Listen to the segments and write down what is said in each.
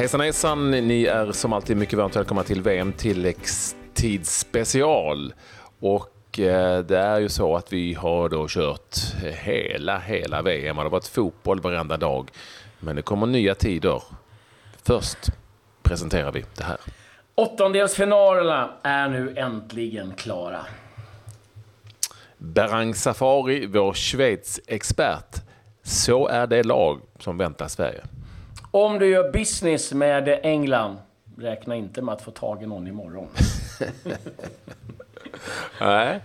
Hejsan hejsan! Ni är som alltid mycket varmt välkomna till VM tilläggstid special. Och eh, det är ju så att vi har då kört hela, hela VM. Det har varit fotboll varenda dag. Men det kommer nya tider. Först presenterar vi det här. Åttondelsfinalerna är nu äntligen klara. Berang Safari, vår Schweiz-expert. Så är det lag som väntar Sverige. Om du gör business med England, räkna inte med att få tag i någon imorgon. Nej,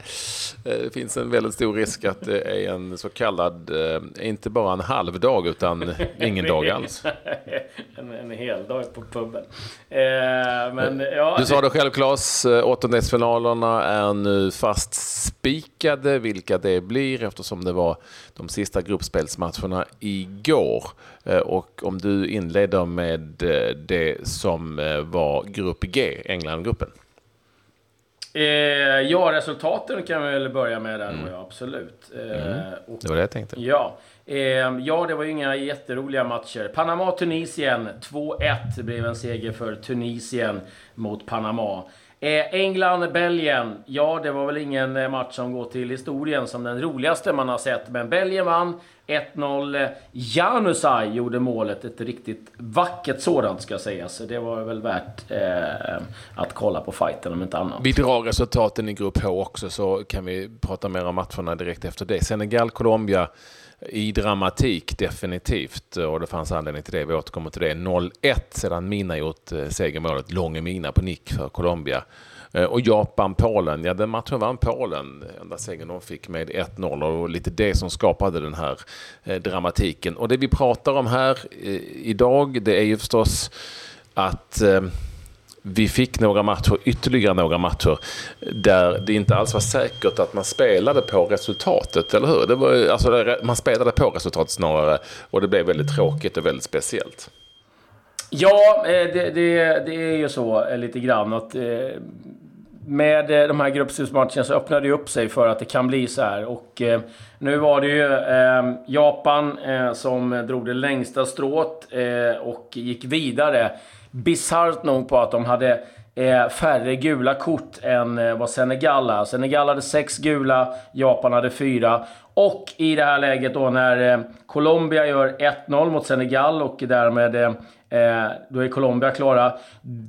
eh, det finns en väldigt stor risk att det är en så kallad, eh, inte bara en halv dag utan ingen dag alls. en, en hel dag på puben. Eh, men, ja, du sa det själv Claes, eh, åttondelsfinalerna är nu fast spikade vilka det blir eftersom det var de sista gruppspelsmatcherna igår. Och om du inleder med det som var grupp G, Englandgruppen. Eh, ja, resultaten kan vi väl börja med där mm. ja, absolut. Eh, mm. och, det var det jag tänkte. Ja. Eh, ja, det var ju inga jätteroliga matcher. Panama-Tunisien 2-1 blev en seger för Tunisien mot Panama. Eh, England-Belgien. Ja, det var väl ingen eh, match som går till historien som den roligaste man har sett. Men Belgien vann 1-0. Janusaj gjorde målet. Ett riktigt vackert sådant ska sägas. Det var väl värt eh, att kolla på fighten om inte annat. Vi drar resultaten i grupp H också så kan vi prata mer om matcherna direkt efter det. Senegal-Colombia i dramatik definitivt och det fanns anledning till det. Vi återkommer till det. 0-1 sedan Mina gjort eh, segermålet. Långe Mina på nick för Colombia. Eh, och Japan-Polen, ja den matchen vann Polen. Enda segern de fick med 1-0 och lite det som skapade den här eh, dramatiken. Och det vi pratar om här idag det är ju förstås att vi fick några matcher, ytterligare några matcher, där det inte alls var säkert att man spelade på resultatet, eller hur? Det var, alltså, man spelade på resultatet snarare och det blev väldigt tråkigt och väldigt speciellt. Ja, eh, det, det, det är ju så eh, lite grann att eh, med de här gruppspelsmatcherna så öppnade det upp sig för att det kan bli så här. Och nu var det ju Japan som drog det längsta strået och gick vidare bisarrt nog på att de hade eh, färre gula kort än eh, vad Senegal är. Senegal hade sex gula, Japan hade fyra. Och i det här läget då när eh, Colombia gör 1-0 mot Senegal och därmed eh, eh, då är Colombia klara.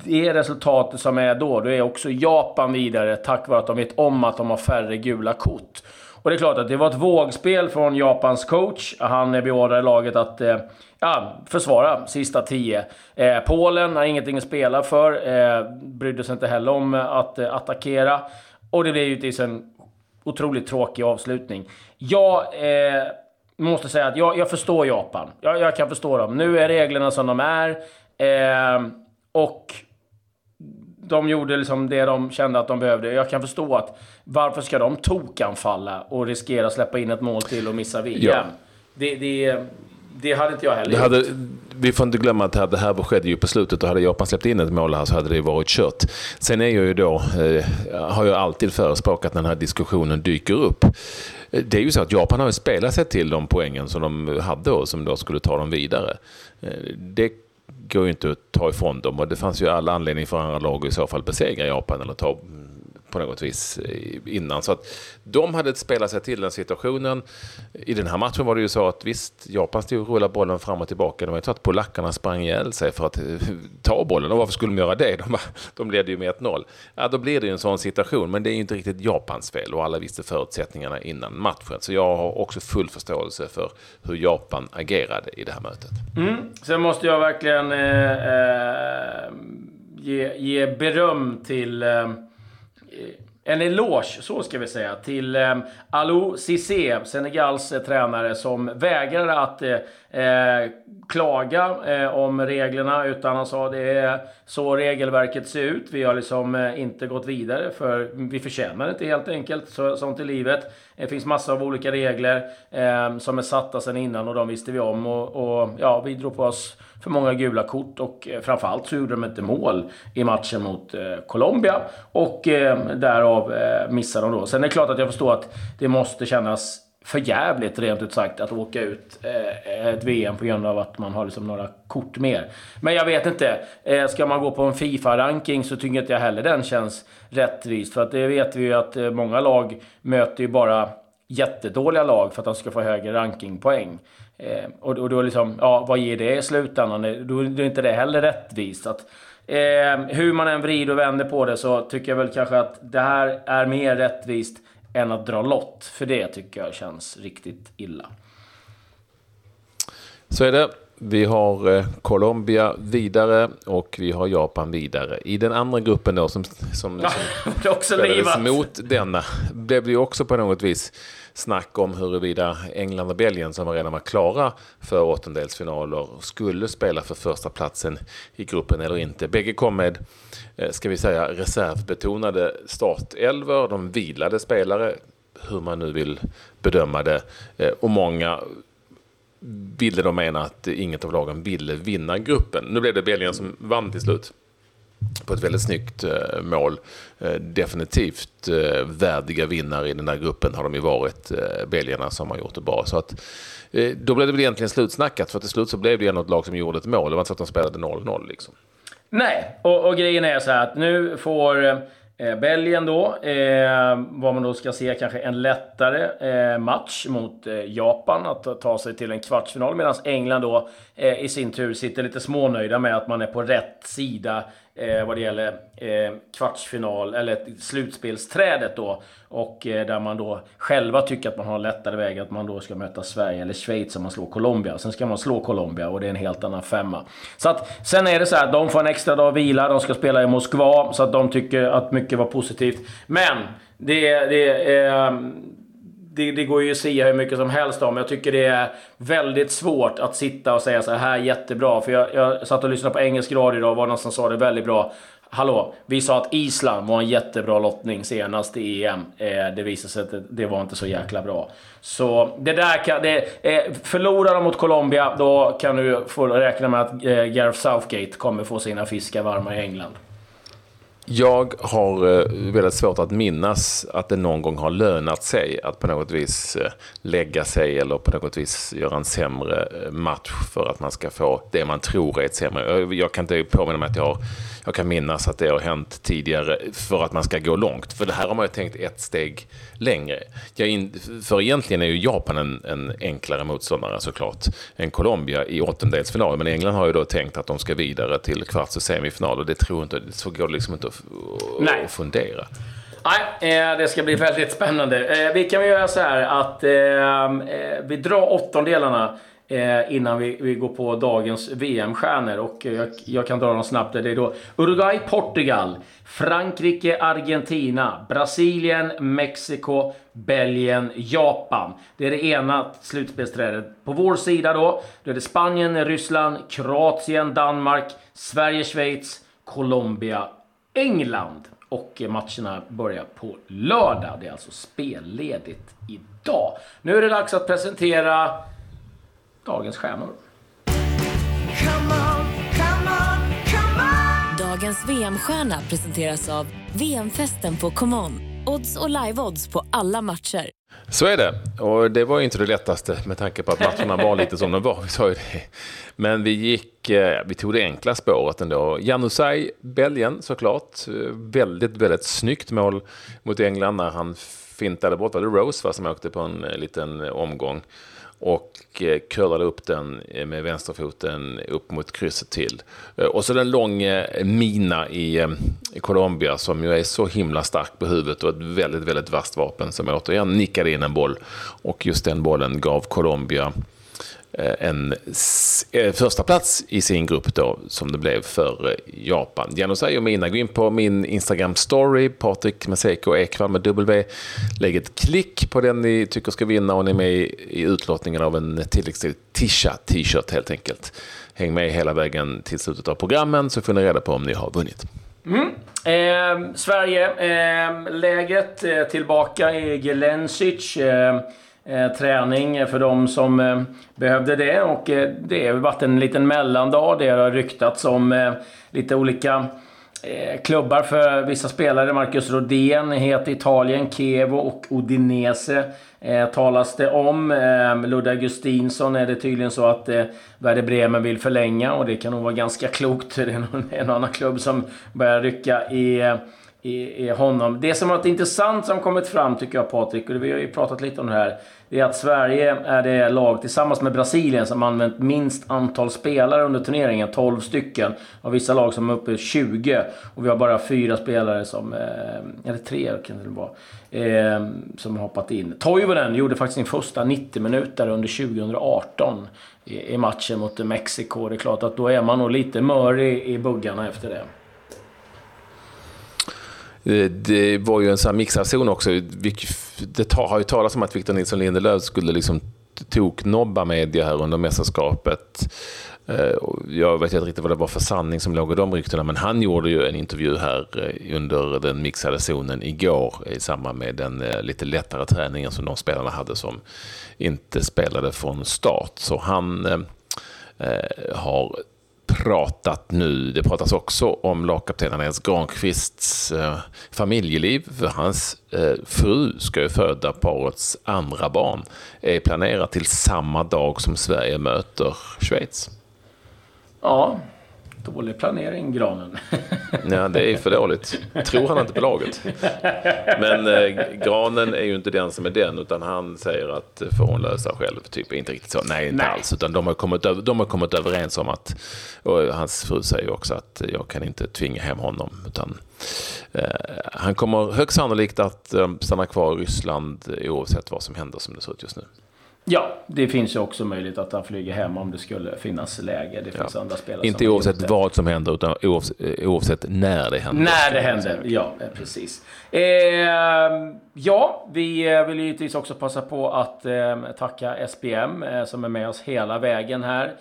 Det resultatet som är då, då är också Japan vidare tack vare att de vet om att de har färre gula kort. Och det är klart att det var ett vågspel från Japans coach. Han beordrade laget att eh, ja, försvara sista tio. Eh, Polen har ingenting att spela för. Eh, brydde sig inte heller om att eh, attackera. Och det blev givetvis en otroligt tråkig avslutning. Jag eh, måste säga att jag, jag förstår Japan. Jag, jag, kan förstå dem. Nu är reglerna som de är. Eh, och de gjorde liksom det de kände att de behövde. Jag kan förstå att varför ska de tokanfalla och riskera att släppa in ett mål till och missa VM? Ja. Det, det, det hade inte jag heller det hade, Vi får inte glömma att det här skedde ju på slutet och hade Japan släppt in ett mål här så hade det varit kört. Sen är jag ju då, eh, har jag alltid förespråkat när den här diskussionen dyker upp. Det är ju så att Japan har spelat sig till de poängen som de hade och som då skulle ta dem vidare. Eh, det går ju inte att ta ifrån dem. Och det fanns ju alla anledningar för andra lag att i så fall besegra Japan eller ta på något vis eh, innan. Så att de hade spelat sig till den situationen. I den här matchen var det ju så att visst, Japan stod och rullade bollen fram och tillbaka. Det var inte så att polackerna sprang ihjäl sig för att eh, ta bollen. Och varför skulle de göra det? De, de ledde ju med 1-0. Ja, då blir det ju en sån situation. Men det är ju inte riktigt Japans fel och alla visste förutsättningarna innan matchen. Så jag har också full förståelse för hur Japan agerade i det här mötet. Mm. Sen måste jag verkligen eh, eh, ge, ge beröm till eh, Eh, en eloge, så ska vi säga, till eh, Alou Cissé, Senegals eh, tränare, som vägrade att eh, eh, klaga eh, om reglerna, utan han sa det är så regelverket ser ut. Vi har liksom eh, inte gått vidare, för vi förtjänar inte helt enkelt, så, sånt i livet. Eh, det finns massor av olika regler som är satta sedan innan och de visste vi om. Och, och ja, vi drog på oss för många gula kort och eh, framförallt så gjorde de inte mål i matchen mot eh, Colombia och eh, därav missade de då. Sen är det klart att jag förstår att det måste kännas för jävligt rent ut sagt att åka ut eh, ett VM på grund av att man har liksom några kort mer. Men jag vet inte. Eh, ska man gå på en Fifa-ranking så tycker inte jag heller den känns rättvis. För att det vet vi ju att många lag möter ju bara jättedåliga lag för att de ska få högre rankingpoäng. Eh, och, och då liksom, ja, vad ger det i slutändan? Då är inte det heller rättvist. Att, eh, hur man än vrider och vänder på det så tycker jag väl kanske att det här är mer rättvist än att dra lott. För det tycker jag känns riktigt illa. Så är det. Vi har eh, Colombia vidare och vi har Japan vidare. I den andra gruppen då som, som, ja, som också spelades mot denna blev det ju också på något vis snack om huruvida England och Belgien som redan var klara för åttondelsfinaler skulle spela för första platsen i gruppen eller inte. Bägge kom med, eh, ska vi säga, reservbetonade startelvor. De vilade spelare, hur man nu vill bedöma det. Eh, och många ville de mena att inget av lagen ville vinna gruppen. Nu blev det Belgien som vann till slut på ett väldigt snyggt eh, mål. Eh, definitivt eh, värdiga vinnare i den här gruppen har de ju varit, belgarna som har gjort det bra. Så att, då blev det väl egentligen slutsnackat, för till slut så blev det ju något lag som gjorde ett mål. Det var inte så att de spelade 0-0 liksom. Nej, och, och, grejen är så här att nu får Eh, Belgien då, eh, vad man då ska se kanske en lättare eh, match mot eh, Japan att ta sig till en kvartsfinal. Medan England då eh, i sin tur sitter lite smånöjda med att man är på rätt sida eh, vad det gäller eh, kvartsfinal, eller slutspelsträdet då. Och eh, där man då själva tycker att man har en lättare väg, att man då ska möta Sverige eller Schweiz om man slår Colombia. Sen ska man slå Colombia och det är en helt annan femma. Så att, sen är det så här, de får en extra dag vila, de ska spela i Moskva, så att de tycker att mycket var positivt. Men det, det eh, det, det, går ju att säga hur mycket som helst om. Jag tycker det är väldigt svårt att sitta och säga så här jättebra. För jag, jag satt och lyssnade på engelsk radio idag och var någon som sa det väldigt bra. Hallå, vi sa att Island var en jättebra lottning senast i EM. Eh, det visade sig att det, det, var inte så jäkla bra. Så det där kan... Det, eh, förlorar de mot Colombia, då kan du få räkna med att eh, Gareth Southgate kommer få sina fiskar varma i England. Jag har eh, väldigt svårt att minnas att det någon gång har lönat sig att på något vis eh, lägga sig eller på något vis göra en sämre eh, match för att man ska få det man tror är ett sämre. Jag kan inte påminna mig att jag, har, jag kan minnas att det har hänt tidigare för att man ska gå långt. För det här har man ju tänkt ett steg längre. In, för egentligen är ju Japan en, en enklare motståndare såklart än Colombia i åttondelsfinal. Men England har ju då tänkt att de ska vidare till kvarts och semifinal och det tror inte, så går det liksom inte att, att fundera. Nej, eh, det ska bli väldigt spännande. Eh, vi kan väl göra så här att eh, vi drar åttondelarna innan vi, vi går på dagens VM-stjärnor. Och jag, jag, kan dra dem snabbt. Det är då Uruguay, Portugal, Frankrike, Argentina, Brasilien, Mexiko, Belgien, Japan. Det är det ena slutspelsträdet. På vår sida då, då är det Spanien, Ryssland, Kroatien, Danmark, Sverige, Schweiz, Colombia, England. Och matcherna börjar på lördag. Det är alltså spelledigt idag. Nu är det dags att presentera dagens stjärnor. Dagens VM-stjärna presenteras av VM-festen på ComeOn. Odds och live-odds på alla matcher. Så är det. Och det var ju inte det lättaste med tanke på att matcherna var lite som de var. Vi sa ju det. Men vi gick, eh, vi tog det enkla spåret ändå. Janusaj, Belgien såklart. Väldigt, väldigt snyggt mål mot England när han fintade bort, var det Rose va, som åkte på en eh, liten omgång och eh, curlade upp den eh, med vänsterfoten upp mot krysset till. Eh, och så den långa Mina i Colombia som ju är så himla stark på huvudet och ett väldigt, väldigt vasst vapen som återigen nickade in en boll. Och just den bollen gav Colombia Eh, en eh, första plats i sin grupp då, som det blev för eh, Japan. Janosaj och Mina, gå in på min Instagram story, Patrik Maseko Ekvall med W. Lägg ett klick på den ni tycker ska vinna och ni är med i utlottningen av en tilläggstid Tisha t-shirt helt enkelt. Häng med hela vägen till slutet av programmen så får ni reda på om ni har vunnit. Mm. Eh, Sverige, eh, läget eh, tillbaka i Gelensic. Ehm, Eh, träning för de som eh, behövde det. Och eh, det har varit en liten mellandag. Det har ryktats om eh, lite olika eh, klubbar för vissa spelare. Marcus Rodén heter Italien. Kevo och Udinese eh, talas det om. Eh, Ludde Augustinsson är det tydligen så att eh, Werder Bremen vill förlänga och det kan nog vara ganska klokt. Det är en en annan klubb som börjar rycka i eh, i, i honom. Det som varit intressant som kommit fram tycker jag Patrik, och vi har ju pratat lite om det här. Det är att Sverige är det lag tillsammans med Brasilien som använt minst antal spelare under turneringen. 12 stycken. Av vissa lag som är uppe i 20. Och vi har bara fyra spelare som... Eh, eller tre kan det vara. Eh, som har hoppat in. Toivonen gjorde faktiskt sin första 90 minuter under 2018 i, i matchen mot Mexiko. Det är klart att då är man nog lite mörig i buggarna efter det. Eh, det var ju en sån här mixad zon också. Det har ju talats om att Victor Nilsson Lindelöf skulle liksom toknobba media här under mästerskapet. Eh, jag vet inte riktigt vad det var för sanning som låg i de ryktena, men han gjorde ju en intervju här eh, under den mixade zonen igår i samband med den lite lättare träningen som de spelarna hade som inte spelade från start. Så han har pratat nu. Det pratas också om lagkaptenen Jens Granqvists eh, familjeliv. För hans eh, fru ska ju föda parets andra barn. Är planerat till samma dag som Sverige möter Schweiz. Ja, Dålig planering, Granen. ja, det är för dåligt. Tror han inte på laget. Men eh, Granen är ju inte den som är den, utan han säger att får hon lösa själv. Typ inte riktigt så. Nej, inte Nej. alls. Utan de har, kommit, de har kommit överens om att, och hans fru säger också att jag kan inte tvinga hem honom. Utan, eh, han kommer högst sannolikt att eh, stanna kvar i Ryssland oavsett vad som händer som det ser ut just nu. Ja, det finns ju också möjlighet att han flyger hem om det skulle finnas läge. Det finns ja. andra spelare Inte oavsett inte... vad som händer, utan oavsett, oavsett när det händer. När det händer, ja precis. Eh, ja, vi eh, vill givetvis också passa på att eh, tacka SPM eh, som är med oss hela vägen här.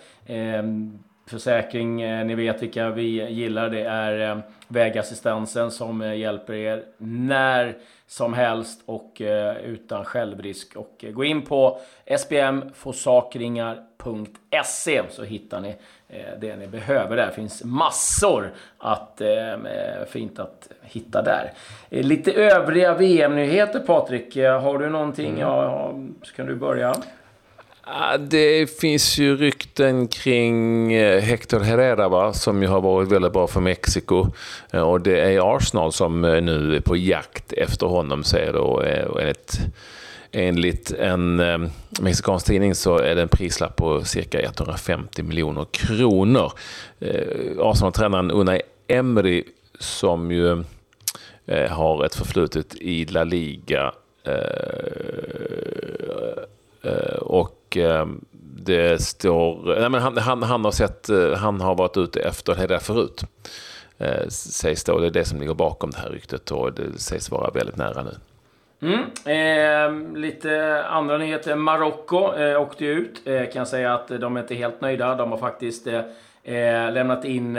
Eh, försäkring, eh, ni vet vilka vi gillar. Det är vägassistansen som hjälper er när som helst och eh, utan självrisk. Och eh, gå in på spmforsakringar.se så hittar ni eh, det ni behöver där. Det finns massor att, fint att hitta där. lite övriga VM-nyheter Patrik. Har du någonting? Mm. Ja, så kan du börja. Det finns ju rykten kring eh, Hector Herrera va? som ju har varit väldigt bra för Mexiko. Eh, och det är Arsenal som eh, nu är på jakt efter honom säger då. Enligt, enligt en mexikansk tidning så är det en prislapp på cirka 150 miljoner kronor. Arsenal-tränaren Unai Emery som ju har ett förflutet i La Liga och Eh, det står... Nej, men han, han, han, har sett, eh, han har varit ute efter det där förut. Eh, sägs då. Det är det som ligger bakom det här ryktet och det sägs vara väldigt nära nu. Mm. Eh, lite andra nyheter. Marocko eh, åkte ut. Eh, kan säga att de är inte helt nöjda. De har faktiskt eh, eh lämnat in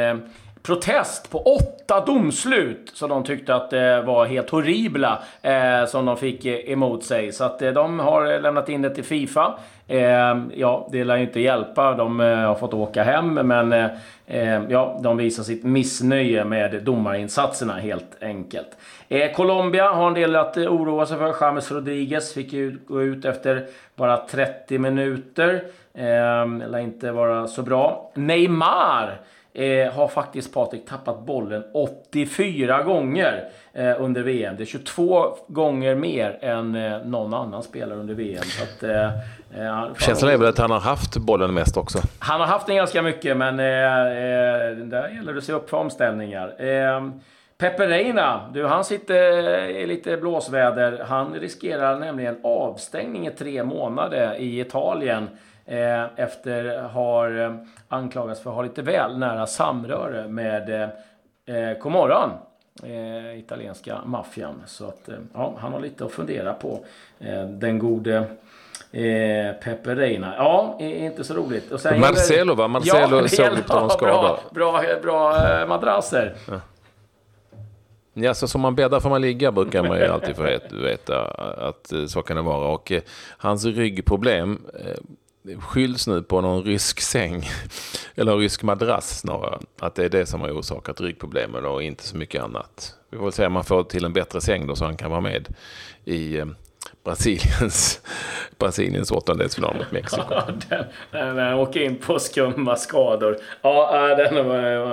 protest på åtta domslut som de tyckte att det var helt horribla eh, som de fick eh, emot sig. Så att eh, de har eh, lämnat in det till Fifa. Eh, ja, det lär ju inte hjälpa. De eh, har fått åka hem, men eh, eh ja, de visar sitt missnöje med domarinsatserna helt enkelt. Colombia har en del att oroa sig för. James Rodriguez fick ju gå ut efter bara 30 minuter. Eh, lär inte vara så bra. Neymar eh, har faktiskt Patrik tappat bollen 84 gånger eh, under VM. Det är 22 gånger mer än eh, någon annan spelare under VM. Så att, eh, eh Känslan är väl att han har haft bollen mest också? Han har haft den ganska mycket, men eh, där gäller det att se upp för omställningar. Eh, Pepe Reina, du, han sitter i lite blåsväder. Han riskerar nämligen avstängning i tre månader i Italien Eh, efter har eh, anklagats för att ha lite väl nära samröre med eh, Comorran. Eh, italienska maffian. Så att, ja, han har lite att fundera på. den gode Eh, Pepe Reina. Ja, inte så roligt. Och sen Marcelo va? Marcelo ja, såg ut att. Bra, bra, bra madrasser. Ja. Ja, så som man bäddar får man ligga brukar man ju alltid få veta att så kan det vara. Och hans ryggproblem skylls nu på någon rysk säng, eller rysk madrass snarare. Att det är det som har orsakat ryggproblemen och inte så mycket annat. Vi får se om man får till en bättre säng då så han kan vara med i eh, Brasiliens, Brasiliens åttondelsfinal mot Mexiko. den, den, den åker in på skumma skador. Ja, äh, den,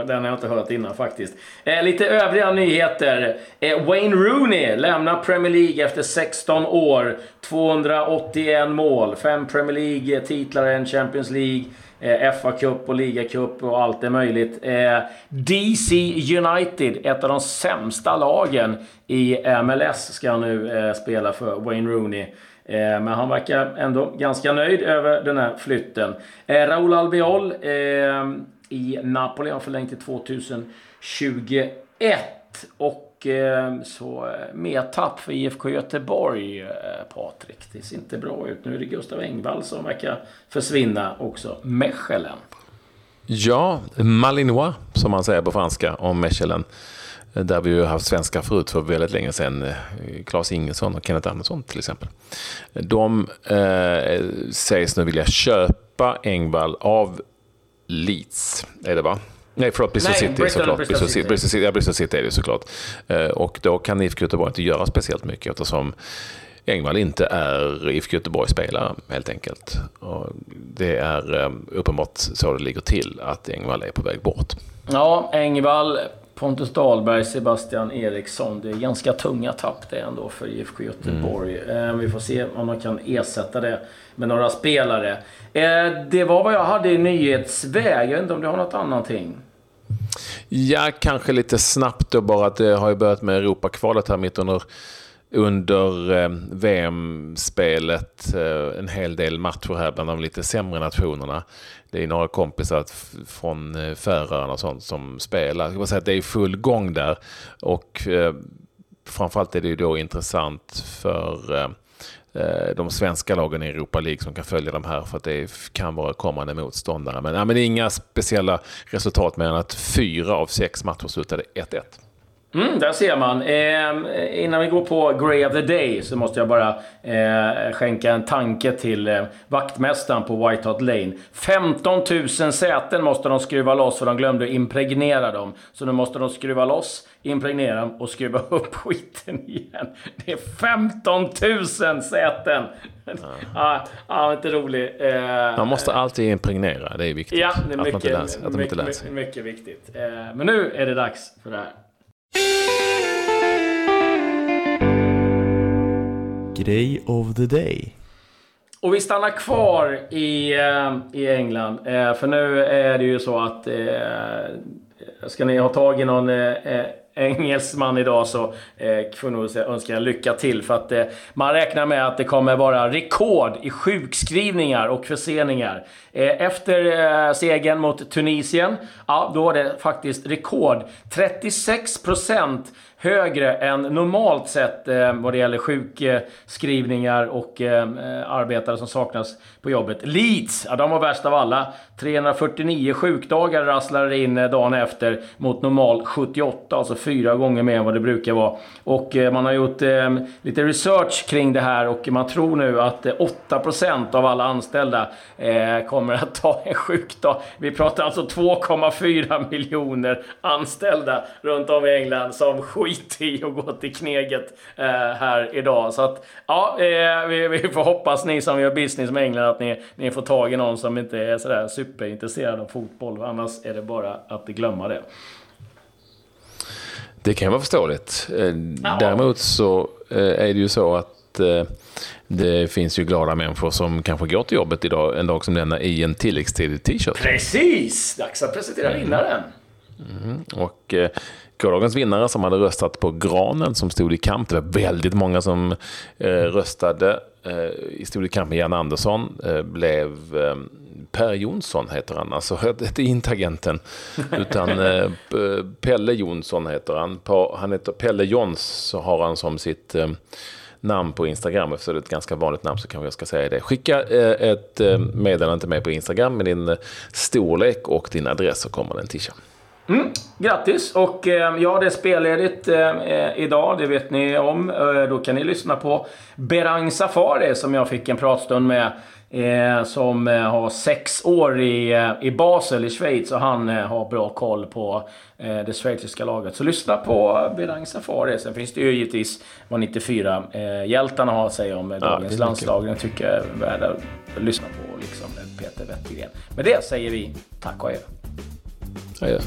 den har jag inte hört innan faktiskt. Eh, lite övriga nyheter. Eh, Wayne Rooney lämnar Premier League efter 16 år. 281 mål, 5 Premier League-titlar, en Champions League. Eh, FA-cup och ligacup och allt är möjligt. Eh, DC United, ett av de sämsta lagen i MLS, ska nu eh, spela för Wayne Rooney. Eh, men han verkar ändå ganska nöjd över den här flytten. Eh, Raúl Albiol eh, i Napoli har förlängt till 2021. Och Eh, så eh, mer med tapp för IFK Göteborg, eh, Patrik. Det ser inte bra ut. Nu är det Gustav Engvall som verkar försvinna också. Mechelen. Ja, Malinois som man säger på franska om Mechelen. Där vi ju haft svenskar förut för väldigt länge sedan. Claes Ingesson och Kenneth Andersson till exempel. De eh, sägs nu vilja köpa Engvall av Leeds, är det va? Nej, förlåt. Bristol Nej, City Bristol, såklart. Bristol, City. Bristol, City. Ja, Bristol City är det såklart. Eh, och då kan IFK Göteborg inte göra speciellt mycket eftersom Engvall inte är IFK Göteborg-spelare helt enkelt. Och det är eh, uppenbart så det ligger till, att Engvall är på väg bort. Ja, Engvall, Pontus Dahlberg, Sebastian Eriksson. Det är ganska tunga tapp det ändå för IFK Göteborg. Mm. Vi får se om man kan ersätta det med några spelare. Det var vad jag hade i nyhetsväg. Jag vet inte om du har något annat? Ja, kanske lite snabbt då bara att det har ju börjat med Europakvalet här mitt under under eh, VM-spelet eh, en hel del matcher här bland de lite sämre nationerna. Det är några kompisar från eh, Färöarna och sånt som spelar. Jag säga att det är full gång där och eh, framförallt är det ju då intressant för eh, eh de svenska lagen i Europa League som kan följa de här för att det kan vara kommande motståndare. Men, ja, men inga speciella resultat mer än att fyra av sex matcher slutade 1-1. Mm, där ser man. Eh, innan vi går på Grey of the Day så måste jag bara eh, skänka en tanke till eh, vaktmästaren på White Hot Lane. 15 000 säten måste de skruva loss för de glömde impregnera dem. Så nu måste de skruva loss, impregnera dem och skruva upp skiten igen. Det är 15 000 säten! Ja, ah, ah, inte rolig. Eh, Man måste alltid impregnera, det är viktigt. Ja, det är mycket, att man inte läser, att mycket, mycket, mycket viktigt. Eh, men nu är det dags för det här. Grej of the day. Och vi stannar kvar i, eh, i England. Eh, för nu är det ju så att... Eh, ska ni ha tag i någon engelsman idag så eh, får nog önska lycka till. För att eh, man räknar med att det kommer vara rekord i sjukskrivningar och förseningar. Eh, efter eh, segern mot Tunisien, ja, då var det faktiskt rekord. 36 procent högre än normalt sett eh, vad det gäller sjukskrivningar och eh, arbetare som saknas på jobbet. Leeds, ja, de var värst av alla. 349 sjukdagar rasslade in eh, dagen efter mot normalt 78, alltså fyra gånger mer än vad det brukar vara. Och eh, man har gjort eh, lite research kring det här och man tror nu att eh, 8% av alla anställda eh, kommer att ta en sjukdag. Vi pratar alltså 2,4 miljoner anställda runt om i England som skiter i att gå till Kneget här idag. Så att, ja, vi, får hoppas ni som gör business med England att ni, ni får tag i någon som inte är sådär superintresserad av fotboll. Annars är det bara att glömma det. Det kan vara förståeligt. Eh, ja. Däremot så eh, är det ju så att eh, det finns ju glada människor som kanske går till jobbet idag, en dag som denna, i en tilläggstidig t-shirt. Precis! Dags att presentera mm. vinnaren. Mm. Och eh, gårdagens vinnare som hade röstat på Granen som stod i kamp, det var väldigt många som eh, röstade, eh, stod i kamp med Jan Andersson, eh, blev eh, Per Jonsson heter han, alltså det är inte agenten. Utan eh, Pelle Jonsson heter han. Han heter Pelle Jons, så har han som sitt eh, namn på Instagram. Eftersom det är ett ganska vanligt namn så kanske jag ska säga det. Skicka eh, ett eh, meddelande till mig på Instagram med din eh, storlek och din adress så kommer den till Mm, grattis! Och eh, ja, det är spelledigt eh, idag, det vet ni om. Eh, då kan ni lyssna på Berang Safari som jag fick en pratstund med. Eh, som eh, har sex år i, eh, i Basel i Schweiz och han har bra koll på det schweiziska laget. Så lyssna på Berang Safari. Sen finns det ju givetvis vad 94-hjältarna har att säga om dagens ja, landslag. Den tycker jag är värda att lyssna på, liksom Peter Wettergren. Med det säger vi tack och adjö. Hej då.